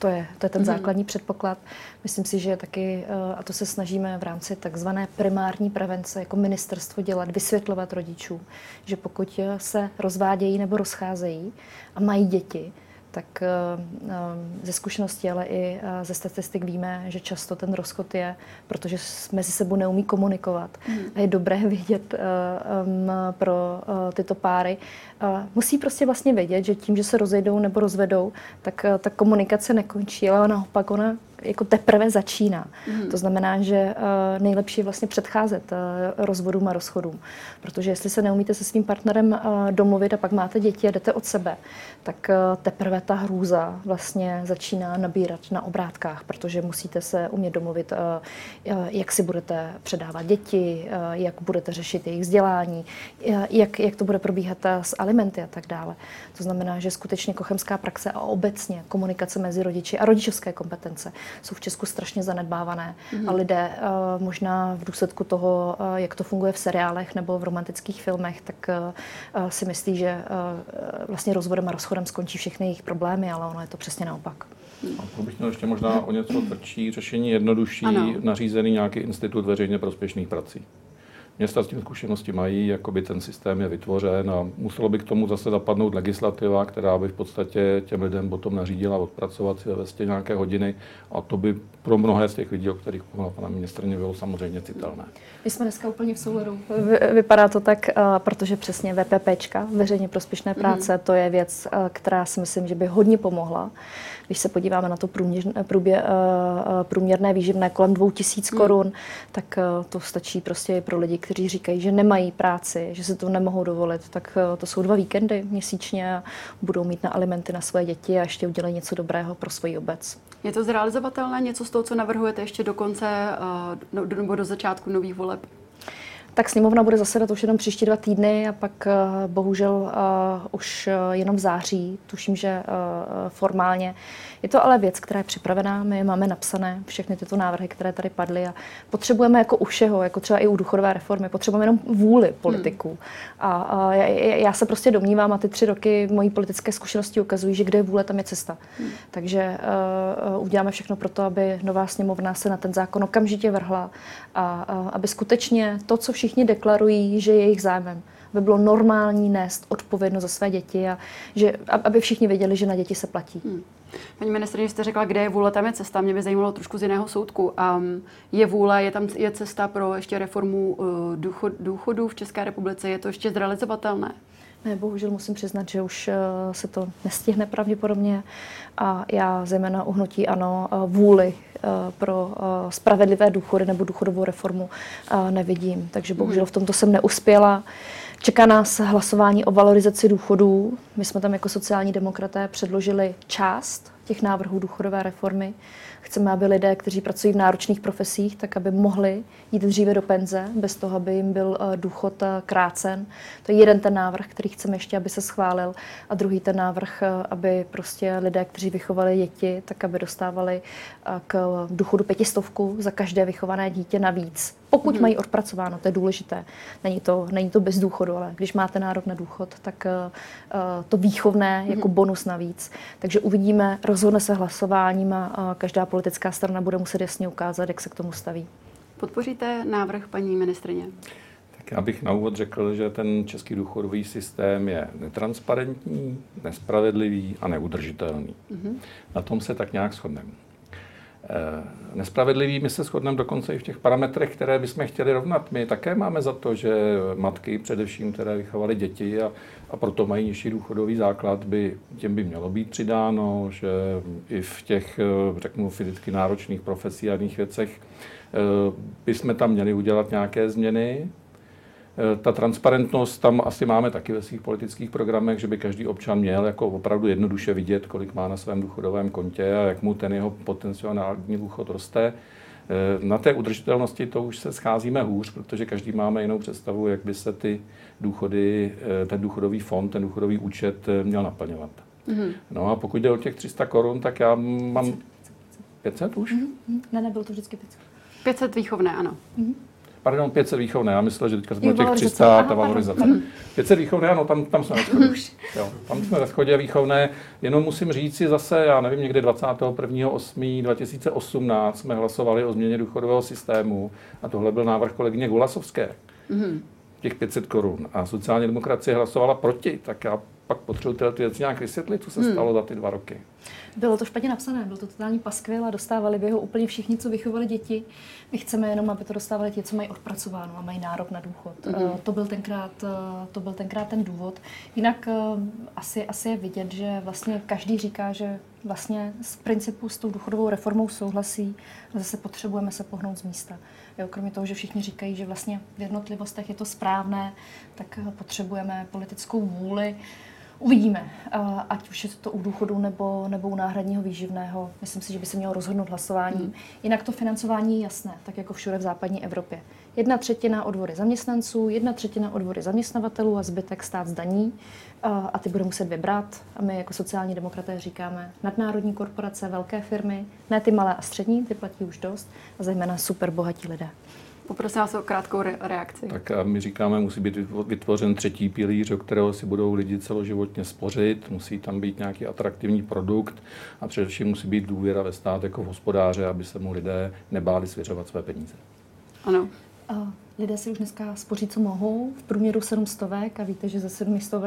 Speaker 2: To je, to je ten mm-hmm. základní předpoklad. Myslím si, že taky, eh, a to se snažíme v rámci takzvané primární prevence jako ministerstvo dělat, vysvětlovat rodičům, že pokud se rozvádějí nebo rozcházejí a mají děti, tak eh, eh, ze zkušenosti, ale i eh, ze statistik víme, že často ten rozchod je, protože mezi sebou neumí komunikovat. Mm. A je dobré vědět pro tyto páry. Musí prostě vlastně vědět, že tím, že se rozejdou nebo rozvedou, tak ta komunikace nekončí, ale naopak ona jako teprve začíná. Mm. To znamená, že uh, nejlepší je vlastně předcházet uh, rozvodům a rozchodům. Protože jestli se neumíte se svým partnerem uh, domluvit a pak máte děti a jdete od sebe, tak uh, teprve ta hrůza vlastně začíná nabírat na obrátkách, protože musíte se umět domluvit, jak si budete předávat děti, uh, jak budete řešit jejich vzdělání, uh, jak, jak to bude probíhat uh, s alimenty a tak dále. To znamená, že skutečně kochemská praxe a obecně komunikace mezi rodiči a rodičovské kompetence jsou v Česku strašně zanedbávané. Mm. A lidé uh, možná v důsledku toho, uh, jak to funguje v seriálech nebo v romantických filmech, tak uh, si myslí, že uh, vlastně rozvodem a rozchodem skončí všechny jejich problémy, ale ono je to přesně naopak.
Speaker 3: A to bych měl ještě možná o něco tvrdší řešení, jednodušší, ano. nařízený nějaký institut veřejně prospěšných prací. Města s tím zkušenosti mají, jakoby ten systém je vytvořen a muselo by k tomu zase zapadnout legislativa, která by v podstatě těm lidem potom nařídila odpracovat si ve vestě nějaké hodiny a to by pro mnohé z těch lidí, o kterých mluvila pana ministrně, bylo samozřejmě citelné.
Speaker 2: My jsme dneska úplně v souladu. Vypadá to tak, eh, protože přesně VPPčka, veřejně prospěšné práce, mm-hmm. to je věc, eh, která si myslím, že by hodně pomohla. Když se podíváme na to průměr, průbě, eh, průměrné výživné kolem 2000 mm. korun, tak to stačí prostě pro lidi, kteří říkají, že nemají práci, že se to nemohou dovolit. Tak to jsou dva víkendy měsíčně a budou mít na alimenty na svoje děti a ještě udělají něco dobrého pro svoji obec.
Speaker 1: Je to zrealizovatelné něco z toho, co navrhujete ještě do konce no, nebo do začátku nových voleb?
Speaker 2: Tak sněmovna bude zasedat už jenom příští dva týdny a pak uh, bohužel uh, už uh, jenom v září, tuším, že formálně. Je to ale věc, která je připravená, my máme napsané všechny tyto návrhy, které tady padly a potřebujeme jako u všeho, jako třeba i u důchodové reformy, potřebujeme jenom vůli politiků. Hmm. A, a já, já se prostě domnívám a ty tři roky mojí politické zkušenosti ukazují, že kde je vůle, tam je cesta. Hmm. Takže uh, uděláme všechno pro to, aby nová sněmovna se na ten zákon okamžitě vrhla a uh, aby skutečně to, co všichni deklarují, že je jejich zájmem, by bylo normální nést odpovědnost za své děti a že, aby všichni věděli, že na děti se platí. Hmm.
Speaker 1: Paní ministrině, jste řekla, kde je vůle, tam je cesta. Mě by zajímalo trošku z jiného soudku. Um, je vůle, je tam je cesta pro ještě reformu uh, důchod, důchodů v České republice? Je to ještě zrealizovatelné?
Speaker 2: Ne, bohužel musím přiznat, že už uh, se to nestihne pravděpodobně a já zejména uhnutí ano uh, vůli uh, pro spravedlivé důchody nebo důchodovou reformu nevidím. Takže bohužel v tomto jsem neuspěla. Čeká nás hlasování o valorizaci důchodů. My jsme tam jako sociální demokraté předložili část těch návrhů důchodové reformy. Chceme, aby lidé, kteří pracují v náročných profesích, tak aby mohli jít dříve do penze, bez toho, aby jim byl eh, důchod eh, krácen. To je jeden ten návrh, který chceme ještě, aby se schválil. A druhý ten návrh, eh, aby prostě lidé, kteří vychovali děti, tak aby dostávali k důchodu pětistovku za každé vychované dítě navíc. Pokud hmm. mají odpracováno, to je důležité. Není to, není to bez důchodu, ale když máte nárok na důchod, tak uh, to výchovné jako hmm. bonus navíc. Takže uvidíme, rozhodne se hlasováním a uh, každá politická strana bude muset jasně ukázat, jak se k tomu staví.
Speaker 1: Podpoříte návrh paní ministrině?
Speaker 3: Tak já bych na úvod řekl, že ten český důchodový systém je netransparentní, nespravedlivý a neudržitelný. Mm-hmm. Na tom se tak nějak shodneme. Eh, nespravedlivý. My se shodneme dokonce i v těch parametrech, které bychom chtěli rovnat. My také máme za to, že matky, především, které vychovaly děti a, a proto mají nižší důchodový základ, by těm by mělo být přidáno, že i v těch, eh, řeknu, fyzicky náročných profesí a jiných věcech eh, bychom tam měli udělat nějaké změny, ta transparentnost tam asi máme taky ve svých politických programech, že by každý občan měl jako opravdu jednoduše vidět, kolik má na svém důchodovém kontě a jak mu ten jeho potenciální důchod roste. Eh, na té udržitelnosti to už se scházíme hůř, protože každý máme jinou představu, jak by se ty důchody, eh, ten důchodový fond, ten důchodový účet měl naplňovat. Mm-hmm. No a pokud jde o těch 300 korun, tak já mám 500 už? Mm-hmm.
Speaker 2: Ne, nebylo to vždycky 500.
Speaker 1: 500 výchovné, ano. Mm-hmm.
Speaker 3: Pardon, 500 výchovné, já myslel, že teďka jsme těch 300, ta valorizace. 500 výchovné, ano, tam, tam jsme ve schodě. Jo, tam jsme ve schodě výchovné, jenom musím říct si zase, já nevím, někdy 21.8.2018 jsme hlasovali o změně důchodového systému a tohle byl návrh kolegyně Gulasovské. Mm-hmm. Těch 500 korun. A sociální demokracie hlasovala proti, tak já pak potřebuji tyhle věci nějak vysvětlit, co se hmm. stalo za ty dva roky.
Speaker 2: Bylo to špatně napsané, byl to totální paskvil a dostávali by ho úplně všichni, co vychovali děti. My chceme jenom, aby to dostávali ti, co mají odpracováno a mají nárok na důchod. Mm-hmm. To, byl tenkrát, eh, to byl tenkrát ten důvod. Jinak eh, asi, asi je vidět, že vlastně každý říká, že vlastně z principu s tou důchodovou reformou souhlasí, zase potřebujeme se pohnout z místa. Jo, kromě toho, že všichni říkají, že vlastně v jednotlivostech je to správné, tak potřebujeme politickou vůli. Uvidíme, ať už je to u důchodu nebo, nebo u náhradního výživného. Myslím si, že by se mělo rozhodnout hlasováním. Hmm. Jinak to financování je jasné, tak jako všude v západní Evropě. Jedna třetina odvody zaměstnanců, jedna třetina odvody zaměstnavatelů a zbytek stát zdaní a ty bude muset vybrat. A my jako sociální demokraté říkáme nadnárodní korporace, velké firmy, ne ty malé a střední, ty platí už dost, a zejména super bohatí lidé.
Speaker 1: Poprosím vás o krátkou re- reakci.
Speaker 3: Tak a my říkáme, musí být vytvořen třetí pilíř, o kterého si budou lidi celoživotně spořit, musí tam být nějaký atraktivní produkt a především musí být důvěra ve stát jako v hospodáře, aby se mu lidé nebáli svěřovat své peníze.
Speaker 1: Ano.
Speaker 2: Lidé si už dneska spoří, co mohou, v průměru 700 a víte, že ze 700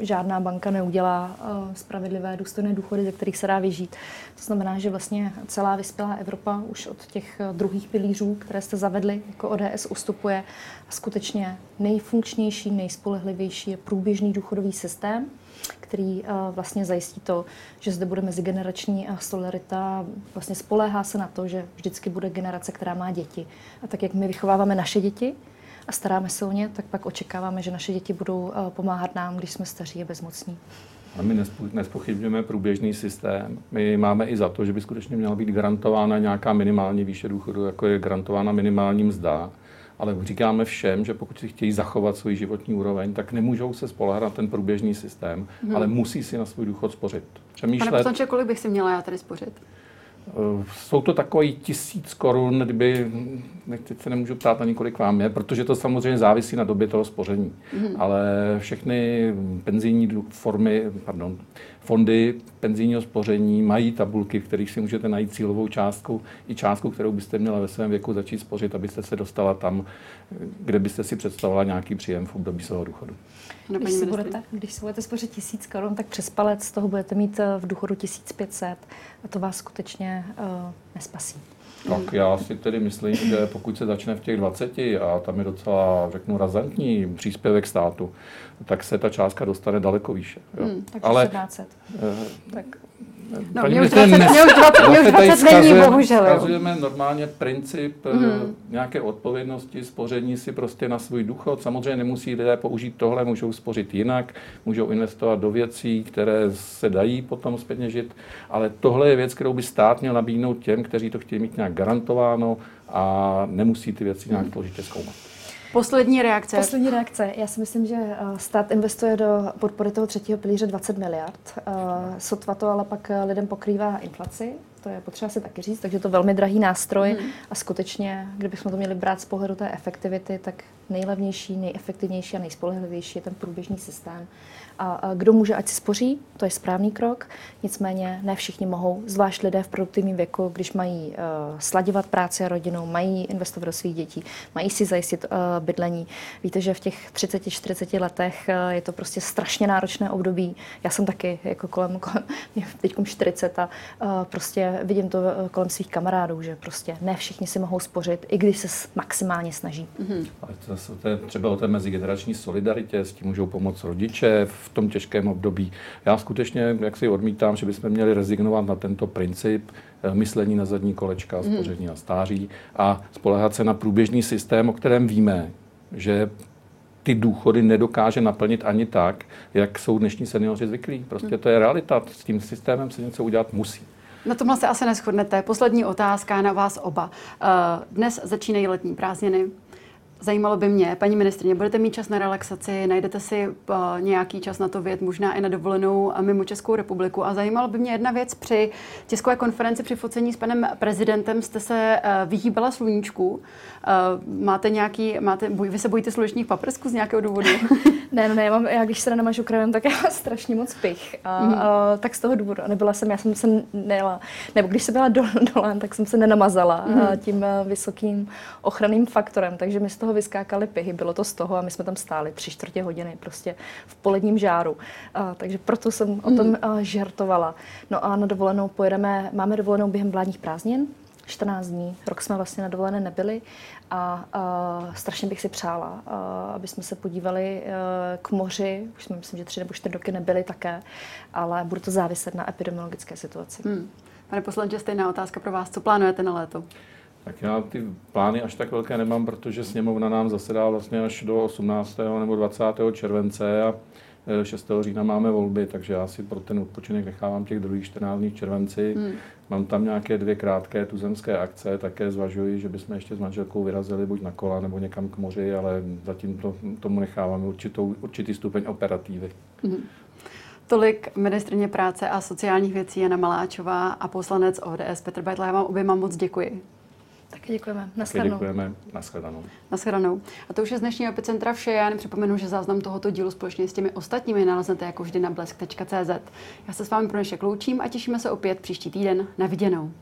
Speaker 2: žádná banka neudělá spravedlivé důstojné důchody, ze kterých se dá vyžít. To znamená, že vlastně celá vyspělá Evropa už od těch druhých pilířů, které jste zavedli, jako ODS ustupuje. A skutečně nejfunkčnější, nejspolehlivější je průběžný důchodový systém, který eh, vlastně zajistí to, že zde bude mezigenerační solidarita. Vlastně spoléhá se na to, že vždycky bude generace, která má děti. A tak, jak my vychováváme naše děti a staráme se o ně, tak pak očekáváme, že naše děti budou eh, pomáhat nám, když jsme staří a bezmocní.
Speaker 3: A my nespochybňujeme průběžný systém. My máme i za to, že by skutečně měla být garantována nějaká minimální výše důchodu, jako je garantována minimální mzda ale říkáme všem, že pokud si chtějí zachovat svůj životní úroveň, tak nemůžou se spolehat na ten průběžný systém, hmm. ale musí si na svůj důchod spořit.
Speaker 1: Přemýšlet, Pane poslanče, kolik bych si měla já tady spořit?
Speaker 3: Eh, jsou to takový tisíc korun, kdyby, teď se nemůžu ptát ani kolik vám je, protože to samozřejmě závisí na době toho spoření. Mm. Ale všechny penzijní formy, pardon, fondy penzijního spoření mají tabulky, v kterých si můžete najít cílovou částku i částku, kterou byste měla ve svém věku začít spořit, abyste se dostala tam, kde byste si představovala nějaký příjem v období svého důchodu.
Speaker 2: No, když, si budete, když si budete spořit tisíc korun, tak přes palec z toho budete mít eh, v důchodu 1500 a to vás skutečně uh, nespasí.
Speaker 3: Tak já si tedy myslím, že pokud se začne v těch 20 a tam je docela, řeknu, razantní příspěvek státu, tak se ta částka dostane daleko výše.
Speaker 2: Jo. Hmm, tak Ale, 1700. Uh,
Speaker 1: tak No, mě už 20, mě už 20, mě už 20 není, bohužel.
Speaker 3: Ukazujeme normálně princip mm. nějaké odpovědnosti, spoření si prostě na svůj důchod. Samozřejmě nemusí lidé použít tohle, můžou spořit jinak, můžou investovat do věcí, které se dají potom zpětně žít, ale tohle je věc, kterou by stát měl nabídnout těm, kteří to chtějí mít nějak garantováno a nemusí ty věci nějak složitě zkoumat.
Speaker 1: Poslední reakce.
Speaker 2: Poslední reakce. Já si myslím, že eh, stát investuje do podpory toho třetího pilíře 20 miliard. Eh, sotva to ale pak eh, lidem pokrývá inflaci. To je potřeba si taky říct, takže to je velmi drahý nástroj hmm. a skutečně, kdybychom to měli brát z pohledu té efektivity, tak nejlevnější, nejefektivnější a nejspolehlivější je ten průběžný systém. A kdo může, ať si spoří, to je správný krok. Nicméně ne všichni mohou, zvlášť lidé v produktivním věku, když mají uh, sladěvat práci a rodinu, mají investovat do svých dětí, mají si zajistit uh, bydlení. Víte, že v těch 30-40 letech uh, je to prostě strašně náročné období. Já jsem taky jako kolem, kolem teď 40 a uh, prostě vidím to kolem svých kamarádů, že prostě ne všichni si mohou spořit, i když se maximálně snaží. Mm-hmm.
Speaker 3: Ale to, to je třeba o té mezigenerační solidaritě, s tím můžou pomoct rodiče v tom těžkém období. Já skutečně, jak si odmítám, že bychom měli rezignovat na tento princip eh, myslení na zadní kolečka, mhm. spoření na stáří a spolehat se na průběžný systém, o kterém víme, že ty důchody nedokáže naplnit ani tak, jak jsou dnešní seniori zvyklí. Prostě mhm. to je realita. S tím systémem se něco udělat musí.
Speaker 1: Na tomhle se asi neschodnete. Poslední otázka na vás oba. Eh, dnes začínají letní prázdniny. Zajímalo by mě, paní ministrině, budete mít čas na relaxaci, najdete si uh, nějaký čas na to vědět, možná i na dovolenou mimo Českou republiku. A zajímalo by mě jedna věc, při tiskové konferenci při focení s panem prezidentem jste se uh, vyhýbala sluníčku. Uh, máte nějaký, máte, vy se bojíte slunečních paprsků z nějakého důvodu?
Speaker 2: ne, no ne, já, mám, já když se nenamažu kremem, tak já mám strašně moc pich. A, mm. uh, tak z toho důvodu. Nebyla jsem, já jsem se nejela, nebo když jsem byla do, dole, tak jsem se nenamazala mm. uh, tím uh, vysokým ochranným faktorem, takže mi z toho vyskákaly pihy, bylo to z toho a my jsme tam stáli tři čtvrtě hodiny prostě v poledním žáru. A, takže proto jsem o tom a, žartovala. No a na dovolenou pojedeme, máme dovolenou během vládních prázdnin, 14 dní. Rok jsme vlastně na dovolené nebyli a, a strašně bych si přála, a, aby jsme se podívali a, e, k moři. Už jsme, myslím, že tři nebo čtyři roky nebyli také, ale bude to záviset na epidemiologické situaci. Hmm.
Speaker 1: Pane poslanče, stejná otázka pro vás. Co plánujete na léto?
Speaker 3: Tak já ty plány až tak velké nemám, protože sněmovna nám zasedá vlastně až do 18. nebo 20. července a 6. E, října máme volby, takže já si pro ten odpočinek nechávám těch druhých 14 dní v červenci. Hmm. Mám tam nějaké dvě krátké tuzemské akce, také zvažuji, že bychom ještě s manželkou vyrazili buď na kola nebo někam k moři, ale zatím to, tomu necháváme určitou, určitý stupeň operativy. Hmm.
Speaker 1: Tolik ministrně práce a sociálních věcí Jana Maláčová a poslanec ODS Petr Beitl. Já vám oběma moc děkuji.
Speaker 2: Taky děkujeme. Naschledanou.
Speaker 3: děkujeme. Naschledanou.
Speaker 1: Naschledanou. A to už je z dnešního epicentra vše. Já jen připomenu, že záznam tohoto dílu společně s těmi ostatními naleznete jako vždy na blesk.cz. Já se s vámi pro dnešek loučím a těšíme se opět příští týden. Na viděnou.